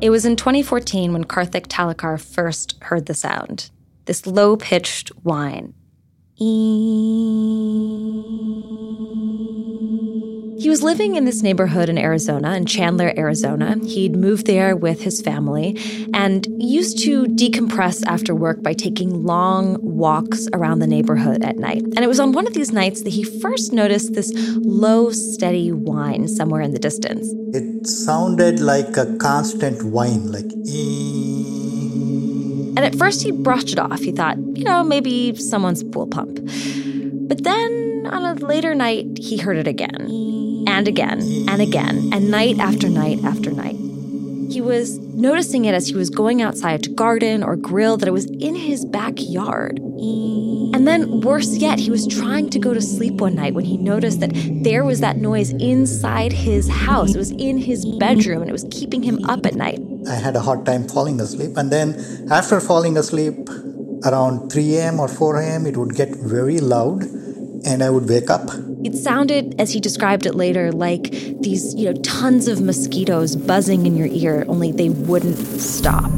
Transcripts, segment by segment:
It was in 2014 when Karthic Thallikar first heard the sound this low pitched whine. He was living in this neighborhood in Arizona, in Chandler, Arizona. He'd moved there with his family and used to decompress after work by taking long walks around the neighborhood at night. And it was on one of these nights that he first noticed this low, steady whine somewhere in the distance. It sounded like a constant whine, like And at first he brushed it off. He thought, you know, maybe someone's pool pump. But then on a later night, he heard it again and again and again, and night after night after night. He was noticing it as he was going outside to garden or grill that it was in his backyard. And then, worse yet, he was trying to go to sleep one night when he noticed that there was that noise inside his house. It was in his bedroom and it was keeping him up at night. I had a hard time falling asleep. And then, after falling asleep, around 3 a.m. or 4 a.m., it would get very loud and I would wake up. It sounded, as he described it later, like these, you know, tons of mosquitoes buzzing in your ear, only they wouldn't stop.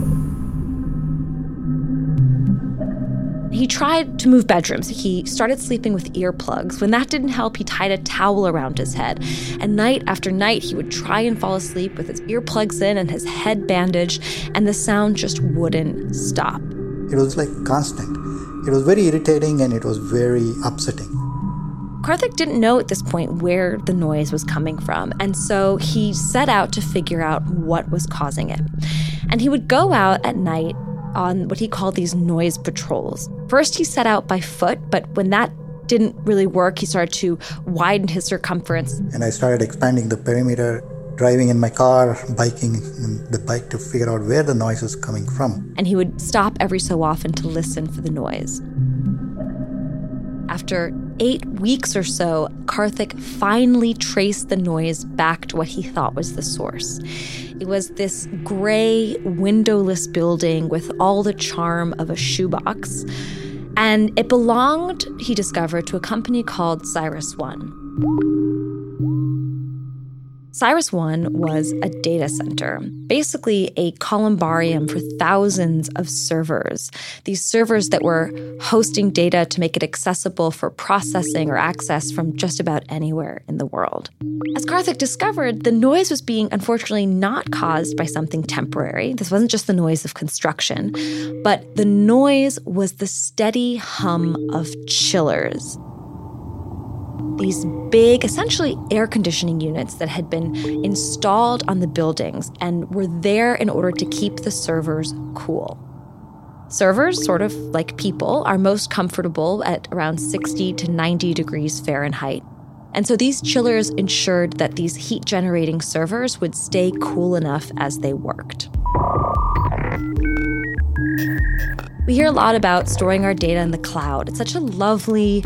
He tried to move bedrooms. He started sleeping with earplugs. When that didn't help, he tied a towel around his head. And night after night, he would try and fall asleep with his earplugs in and his head bandaged, and the sound just wouldn't stop. It was like constant. It was very irritating and it was very upsetting. Karthic didn't know at this point where the noise was coming from, and so he set out to figure out what was causing it. And he would go out at night on what he called these noise patrols. First, he set out by foot, but when that didn't really work, he started to widen his circumference. And I started expanding the perimeter, driving in my car, biking the bike to figure out where the noise was coming from. And he would stop every so often to listen for the noise. After eight weeks or so, Karthic finally traced the noise back to what he thought was the source. It was this gray, windowless building with all the charm of a shoebox. And it belonged, he discovered, to a company called Cyrus One. Cyrus One was a data center, basically a columbarium for thousands of servers. These servers that were hosting data to make it accessible for processing or access from just about anywhere in the world. As Karthic discovered, the noise was being unfortunately not caused by something temporary. This wasn't just the noise of construction, but the noise was the steady hum of chillers these big, essentially air conditioning units that had been installed on the buildings and were there in order to keep the servers cool. Servers, sort of like people, are most comfortable at around 60 to 90 degrees Fahrenheit. And so these chillers ensured that these heat generating servers would stay cool enough as they worked. We hear a lot about storing our data in the cloud. It's such a lovely,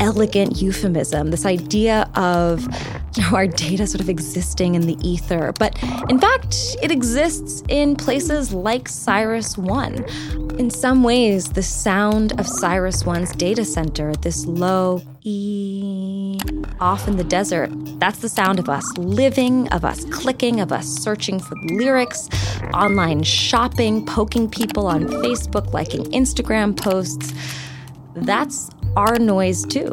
elegant euphemism, this idea of you know, our data sort of existing in the ether. But in fact, it exists in places like Cyrus One. In some ways, the sound of Cyrus One's data center, this low e off in the desert, that's the sound of us living, of us clicking, of us searching for lyrics, online shopping, poking people on Facebook, liking Instagram posts. That's our noise too.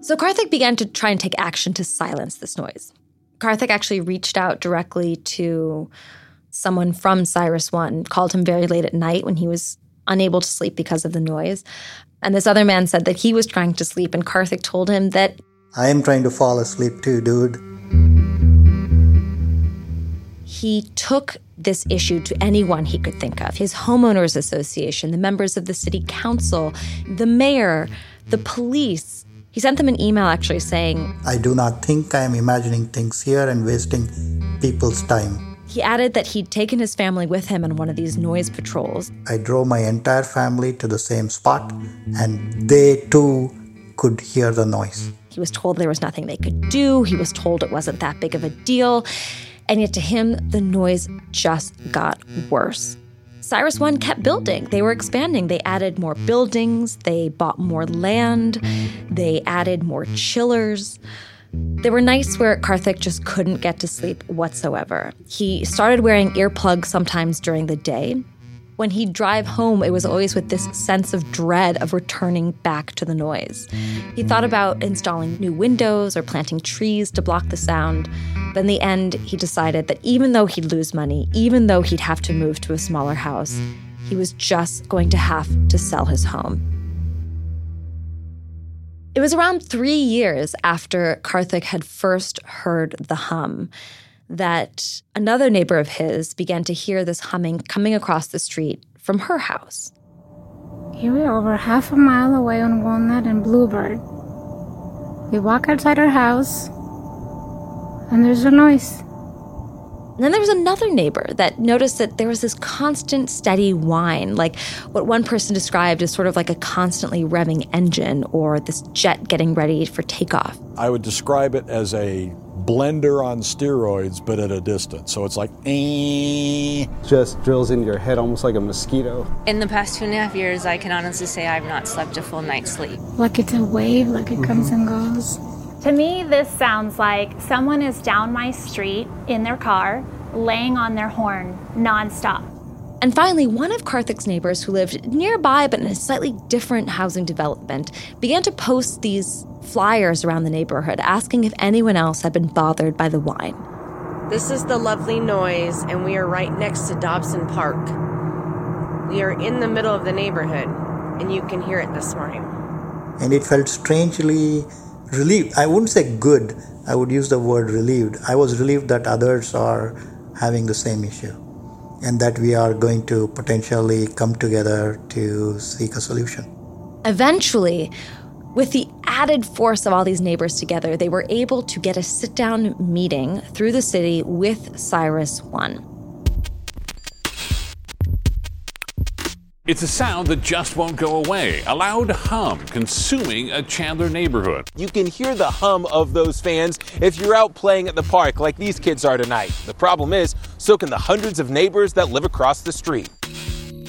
So Karthic began to try and take action to silence this noise. Karthic actually reached out directly to someone from Cyrus One, called him very late at night when he was unable to sleep because of the noise. And this other man said that he was trying to sleep, and Karthic told him that I am trying to fall asleep too, dude. He took this issue to anyone he could think of his homeowners association, the members of the city council, the mayor, the police. He sent them an email actually saying, I do not think I am imagining things here and wasting people's time. He added that he'd taken his family with him on one of these noise patrols. I drove my entire family to the same spot, and they too could hear the noise. He was told there was nothing they could do. He was told it wasn't that big of a deal. And yet to him, the noise just got worse. Cyrus One kept building. They were expanding. They added more buildings, they bought more land, they added more chillers. There were nights where Karthic just couldn't get to sleep whatsoever. He started wearing earplugs sometimes during the day. When he'd drive home, it was always with this sense of dread of returning back to the noise. He thought about installing new windows or planting trees to block the sound, but in the end, he decided that even though he'd lose money, even though he'd have to move to a smaller house, he was just going to have to sell his home. It was around three years after Karthic had first heard the hum that another neighbor of his began to hear this humming coming across the street from her house. Here we are over half a mile away on Walnut and Bluebird. We walk outside our house, and there's a noise. And then there was another neighbor that noticed that there was this constant, steady whine, like what one person described as sort of like a constantly revving engine or this jet getting ready for takeoff. I would describe it as a blender on steroids, but at a distance. So it's like, eh. Just drills into your head almost like a mosquito. In the past two and a half years, I can honestly say I've not slept a full night's sleep. Like it's a wave, like it comes and goes. To me, this sounds like someone is down my street in their car, laying on their horn nonstop. And finally, one of Karthic's neighbors who lived nearby but in a slightly different housing development began to post these flyers around the neighborhood asking if anyone else had been bothered by the whine. This is the lovely noise, and we are right next to Dobson Park. We are in the middle of the neighborhood, and you can hear it this morning. And it felt strangely relieved. I wouldn't say good, I would use the word relieved. I was relieved that others are having the same issue and that we are going to potentially come together to seek a solution. Eventually, with the added force of all these neighbors together, they were able to get a sit down meeting through the city with Cyrus One. It's a sound that just won't go away. A loud hum consuming a Chandler neighborhood. You can hear the hum of those fans if you're out playing at the park like these kids are tonight. The problem is, so can the hundreds of neighbors that live across the street.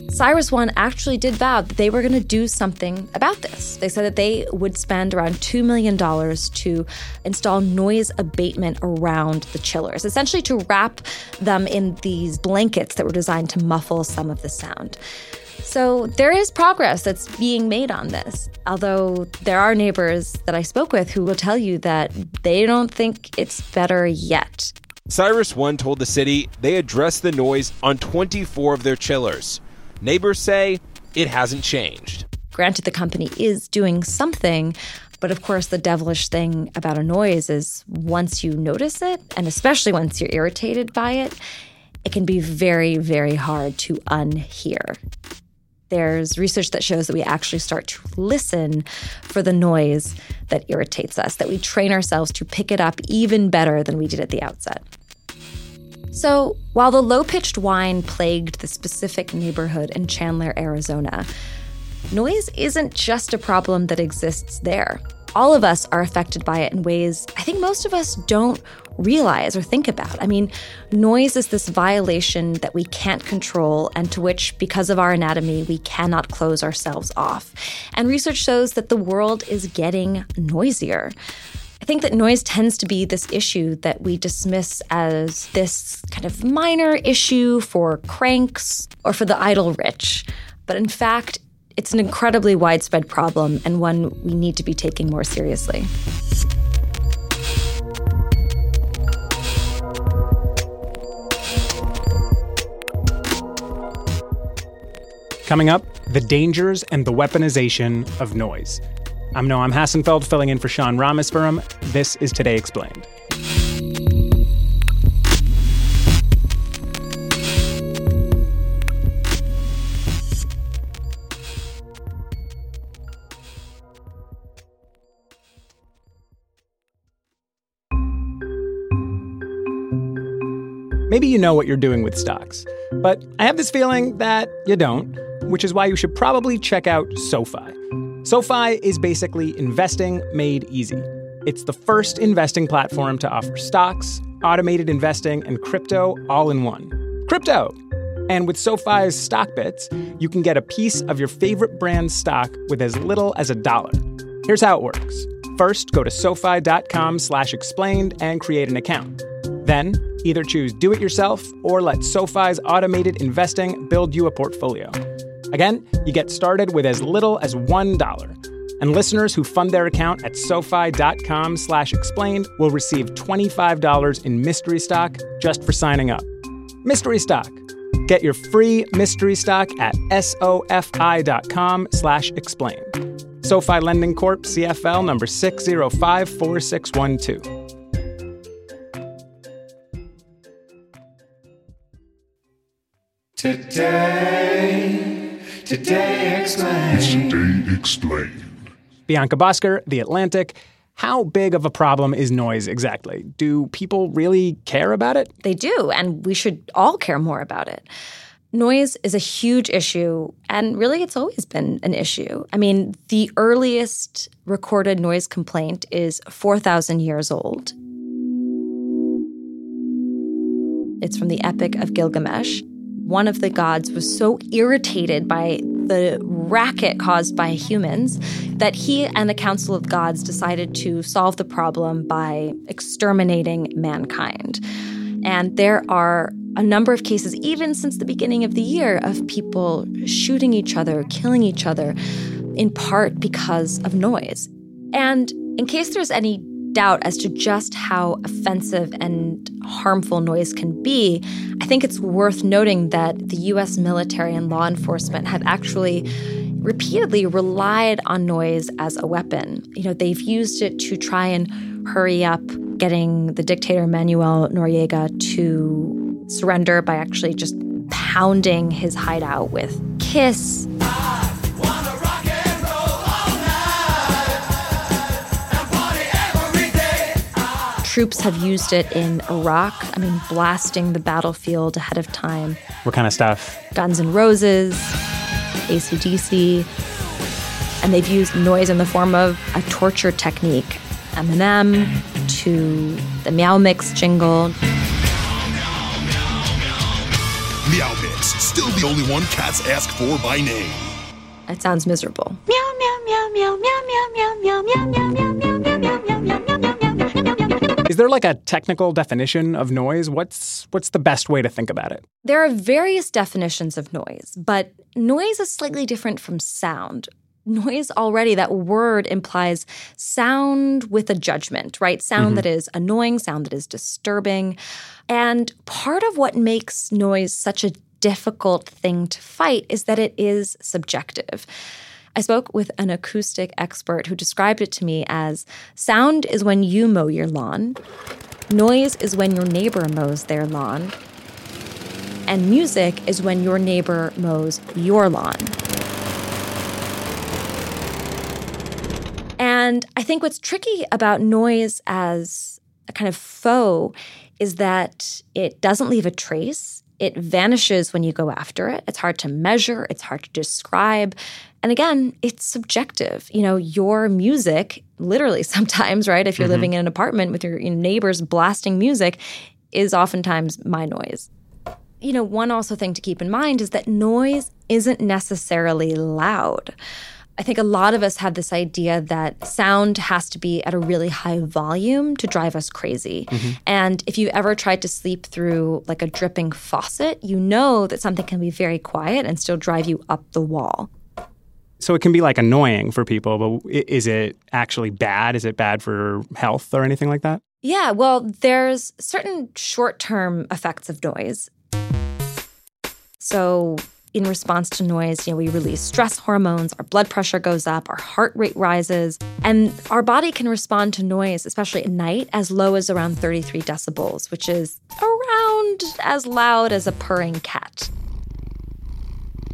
Cyrus One actually did vow that they were going to do something about this. They said that they would spend around $2 million to install noise abatement around the chillers, essentially to wrap them in these blankets that were designed to muffle some of the sound. So there is progress that's being made on this. Although there are neighbors that I spoke with who will tell you that they don't think it's better yet. Cyrus One told the city they addressed the noise on 24 of their chillers. Neighbors say it hasn't changed. Granted, the company is doing something, but of course, the devilish thing about a noise is once you notice it, and especially once you're irritated by it, it can be very, very hard to unhear. There's research that shows that we actually start to listen for the noise that irritates us, that we train ourselves to pick it up even better than we did at the outset. So, while the low pitched whine plagued the specific neighborhood in Chandler, Arizona, noise isn't just a problem that exists there all of us are affected by it in ways I think most of us don't realize or think about. I mean, noise is this violation that we can't control and to which, because of our anatomy, we cannot close ourselves off. And research shows that the world is getting noisier. I think that noise tends to be this issue that we dismiss as this kind of minor issue for cranks or for the idle rich. But in fact, it's an incredibly widespread problem and one we need to be taking more seriously. Coming up, the dangers and the weaponization of noise. I'm Noam Hassenfeld filling in for Sean Rameswaram. This is Today Explained. Maybe you know what you're doing with stocks, but I have this feeling that you don't, which is why you should probably check out SoFi. SoFi is basically investing made easy. It's the first investing platform to offer stocks, automated investing, and crypto all in one. Crypto! And with SoFi's Stock Bits, you can get a piece of your favorite brand's stock with as little as a dollar. Here's how it works First, go to SoFi.com slash explained and create an account. Then, either choose do it yourself or let SoFi's automated investing build you a portfolio. Again, you get started with as little as $1. And listeners who fund their account at SoFi.com slash explained will receive $25 in mystery stock just for signing up. Mystery stock. Get your free mystery stock at SoFi.com slash explained. SoFi Lending Corp. CFL number 6054612. Today, today explained. Today explained. Bianca Bosker, The Atlantic. How big of a problem is noise exactly? Do people really care about it? They do, and we should all care more about it. Noise is a huge issue, and really it's always been an issue. I mean, the earliest recorded noise complaint is 4,000 years old. It's from the Epic of Gilgamesh. One of the gods was so irritated by the racket caused by humans that he and the Council of Gods decided to solve the problem by exterminating mankind. And there are a number of cases, even since the beginning of the year, of people shooting each other, killing each other, in part because of noise. And in case there's any doubt as to just how offensive and harmful noise can be, I think it's worth noting that the US military and law enforcement have actually repeatedly relied on noise as a weapon. You know, they've used it to try and hurry up getting the dictator Manuel Noriega to surrender by actually just pounding his hideout with Kiss. Troops have used it in Iraq. I mean, blasting the battlefield ahead of time. What kind of stuff? Guns N' Roses, ACDC. And they've used noise in the form of a torture technique. Eminem to the Meow Mix jingle. Meow Mix, still the only one cats ask for by name. It sounds miserable. Meow, meow, meow, meow, meow, meow, meow, meow, meow, meow, meow, meow, meow, meow, meow, meow, meow, meow, meow. Is there like a technical definition of noise? What's what's the best way to think about it? There are various definitions of noise, but noise is slightly different from sound. Noise already, that word implies sound with a judgment, right? Sound Mhm. that is annoying, sound that is disturbing. And part of what makes noise such a difficult thing to fight is that it is subjective. I spoke with an acoustic expert who described it to me as sound is when you mow your lawn, noise is when your neighbor mows their lawn, and music is when your neighbor mows your lawn. And I think what's tricky about noise as a kind of foe is that it doesn't leave a trace. It vanishes when you go after it. It's hard to measure, it's hard to describe. And again, it's subjective. You know, your music, literally sometimes, right? If you're Mhm. living in an apartment with your, your neighbors blasting music, is oftentimes my noise. You know, one also thing to keep in mind is that noise isn't necessarily loud. I think a lot of us have this idea that sound has to be at a really high volume to drive us crazy. And if you've ever tried to sleep through like a dripping faucet, you know that something can be very quiet and still drive you up the wall. So it can be like annoying for people, but is it actually bad? Is it bad for health or anything like that? Yeah, well, there's certain short term effects of noise. So, in response to noise, you know, we release stress hormones, our blood pressure goes up, our heart rate rises, and our body can respond to noise, especially at night, as low as around 33 decibels, which is around as loud as a purring cat.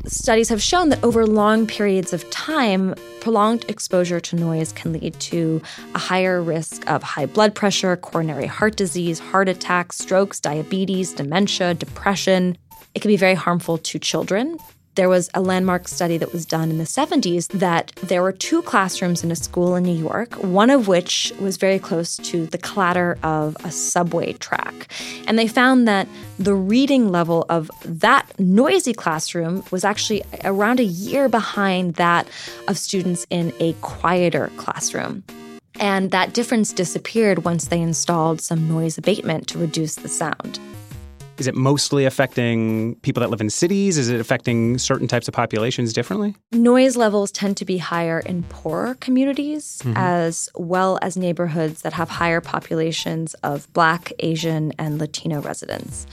Studies have shown that over long periods of time, prolonged exposure to noise can lead to a higher risk of high blood pressure, coronary heart disease, heart attacks, strokes, diabetes, dementia, depression. It can be very harmful to children. There was a landmark study that was done in the 70s that there were two classrooms in a school in New York, one of which was very close to the clatter of a subway track. And they found that the reading level of that noisy classroom was actually around a year behind that of students in a quieter classroom. And that difference disappeared once they installed some noise abatement to reduce the sound. Is it mostly affecting people that live in cities? Is it affecting certain types of populations differently? Noise levels tend to be higher in poorer communities, Mhm. as well as neighborhoods that have higher populations of Black, Asian, and Latino residents.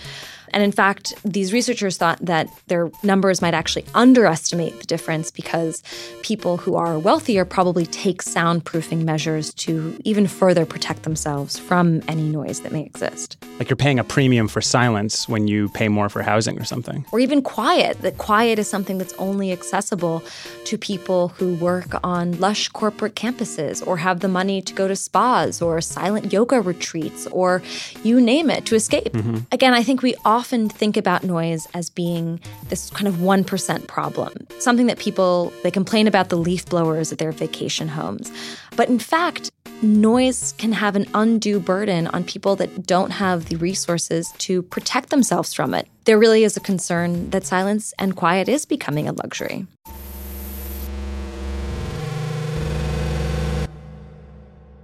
And in fact, these researchers thought that their numbers might actually underestimate the difference because people who are wealthier probably take soundproofing measures to even further protect themselves from any noise that may exist. Like you're paying a premium for silence when you pay more for housing or something. or even quiet. That quiet is something that's only accessible to people who work on lush corporate campuses or have the money to go to spas or silent yoga retreats or you name it to escape. Mhm. Again, I think we often think about noise as being this kind of 1% problem, something that people they complain about the leaf blowers at their vacation homes. But in fact, noise can have an undue burden on people that don't have the resources to protect themselves from it. There really is a concern that silence and quiet is becoming a luxury.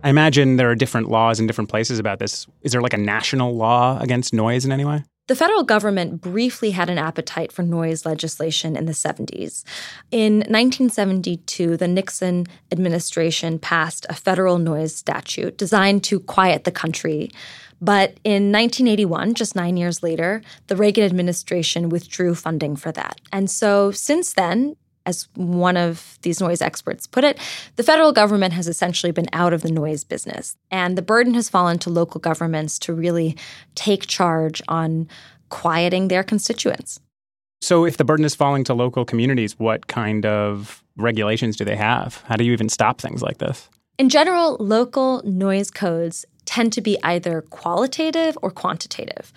I imagine there are different laws in different places about this. Is there like a national law against noise in any way? The federal government briefly had an appetite for noise legislation in the 70s. In 1972, the Nixon administration passed a federal noise statute designed to quiet the country. But in 1981, just nine years later, the Reagan administration withdrew funding for that. And so since then, as one of these noise experts put it, the federal government has essentially been out of the noise business. And the burden has fallen to local governments to really take charge on quieting their constituents. So if the burden is falling to local communities, what kind of regulations do they have? How do you even stop things like this? In general, local noise codes tend to be either qualitative or quantitative.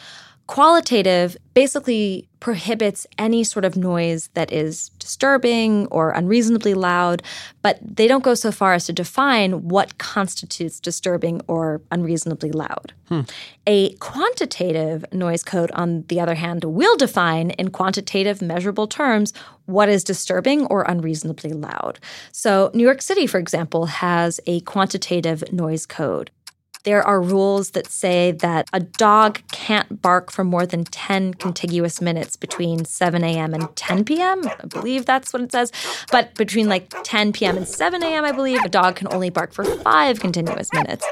Qualitative basically prohibits any sort of noise that is disturbing or unreasonably loud, but they don't go so far as to define what constitutes disturbing or unreasonably loud. Hmm. A quantitative noise code, on the other hand, will define in quantitative, measurable terms what is disturbing or unreasonably loud. So, New York City, for example, has a quantitative noise code. There are rules that say that a dog can't bark for more than 10 contiguous minutes between 7 a.m. and 10 p.m. I believe that's what it says. But between like 10 p.m. and 7 a.m., I believe, a dog can only bark for five continuous minutes.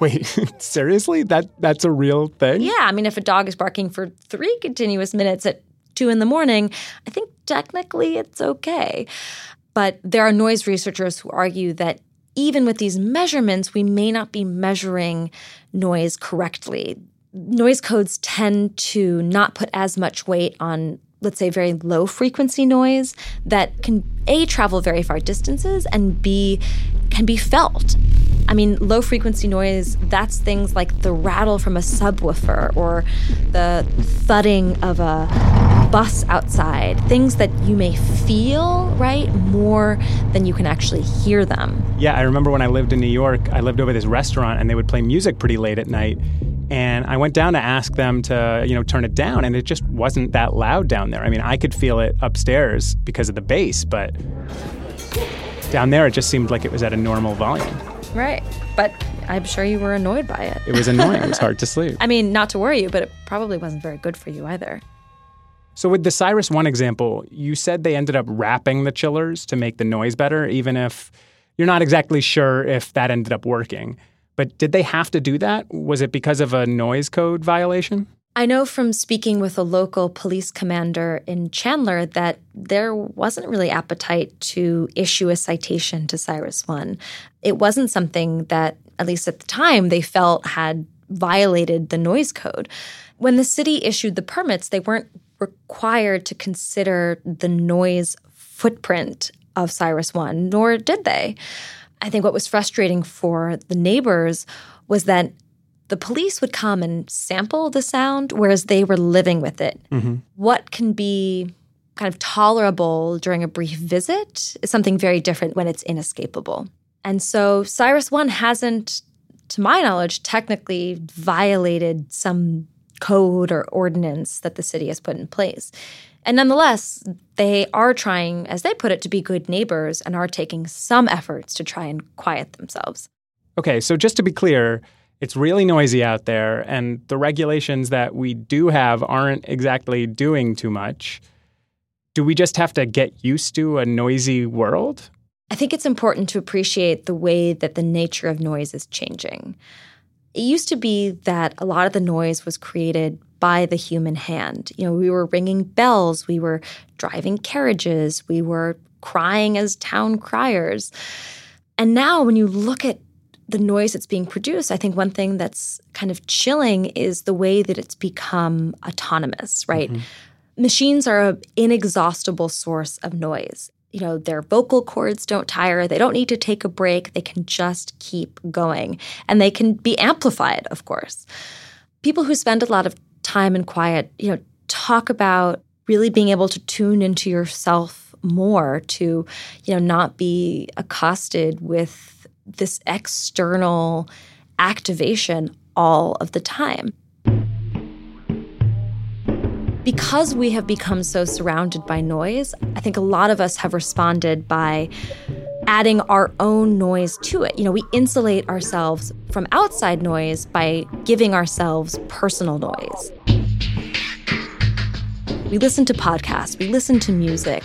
Wait, seriously? That that's a real thing? Yeah, I mean, if a dog is barking for three continuous minutes at two in the morning, I think technically it's okay. But there are noise researchers who argue that even with these measurements, we may not be measuring noise correctly. Noise codes tend to not put as much weight on, let's say, very low frequency noise that can A, travel very far distances, and B, can be felt. I mean, low frequency noise, that's things like the rattle from a subwoofer or the thudding of a bus outside, things that you may feel, right, more than you can actually hear them. Yeah, I remember when I lived in New York, I lived over this restaurant and they would play music pretty late at night. And I went down to ask them to, you know, turn it down and it just wasn't that loud down there. I mean, I could feel it upstairs because of the bass, but down there it just seemed like it was at a normal volume. Right. But I'm sure you were annoyed by it. It was annoying. it was hard to sleep. I mean, not to worry you, but it probably wasn't very good for you either. So with the Cyrus One example, you said they ended up wrapping the chillers to make the noise better, even if you're not exactly sure if that ended up working. But did they have to do that? Was it because of a noise code violation? I know from speaking with a local police commander in Chandler that there wasn't really appetite to issue a citation to Cyrus One. It wasn't something that, at least at the time, they felt had violated the noise code. When the city issued the permits, they weren't required to consider the noise footprint of Cyrus One, nor did they. I think what was frustrating for the neighbors was that the police would come and sample the sound, whereas they were living with it. Mm-hmm. What can be kind of tolerable during a brief visit is something very different when it's inescapable. And so Cyrus One hasn't, to my knowledge, technically violated some code or ordinance that the city has put in place. And nonetheless, they are trying, as they put it, to be good neighbors and are taking some efforts to try and quiet themselves. Okay, so just to be clear, it's really noisy out there, and the regulations that we do have aren't exactly doing too much. Do we just have to get used to a noisy world? I think it's important to appreciate the way that the nature of noise is changing. It used to be that a lot of the noise was created by the human hand. You know, we were ringing bells, we were driving carriages, we were crying as town criers. And now, when you look at the noise that's being produced, I think one thing that's kind of chilling is the way that it's become autonomous, right? Mm-hmm. Machines are an inexhaustible source of noise. You know, their vocal cords don't tire. They don't need to take a break. They can just keep going. And they can be amplified, of course. People who spend a lot of time and quiet, you know, talk about really being able to tune into yourself more to, you know, not be accosted with this external activation all of the time. Because we have become so surrounded by noise, I think a lot of us have responded by adding our own noise to it. You know, we insulate ourselves from outside noise by giving ourselves personal noise. We listen to podcasts, we listen to music.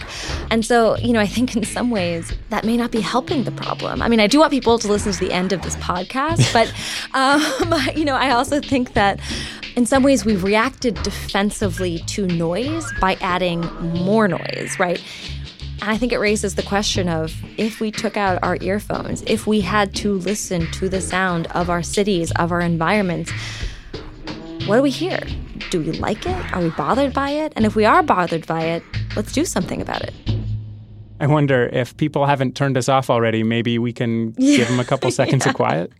And so, you know, I think in some ways that may not be helping the problem. I mean, I do want people to listen to the end of this podcast, but, um, you know, I also think that in some ways we've reacted defensively to noise by adding more noise, right? And I think it raises the question of if we took out our earphones, if we had to listen to the sound of our cities, of our environments, what do we hear? Do we like it? Are we bothered by it? And if we are bothered by it, let's do something about it. I wonder if people haven't turned us off already, maybe we can yeah. give them a couple seconds yeah. of quiet.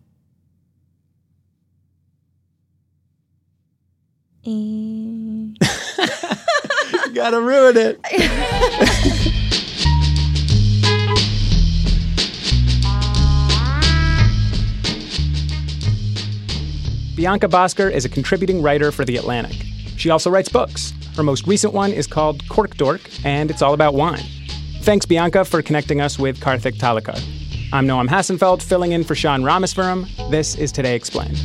you gotta ruin it. Bianca Bosker is a contributing writer for The Atlantic. She also writes books. Her most recent one is called Cork Dork, and it's all about wine. Thanks, Bianca, for connecting us with Karthic Thallikar. I'm Noam Hassenfeld, filling in for Sean Rameswaram. This is Today Explained.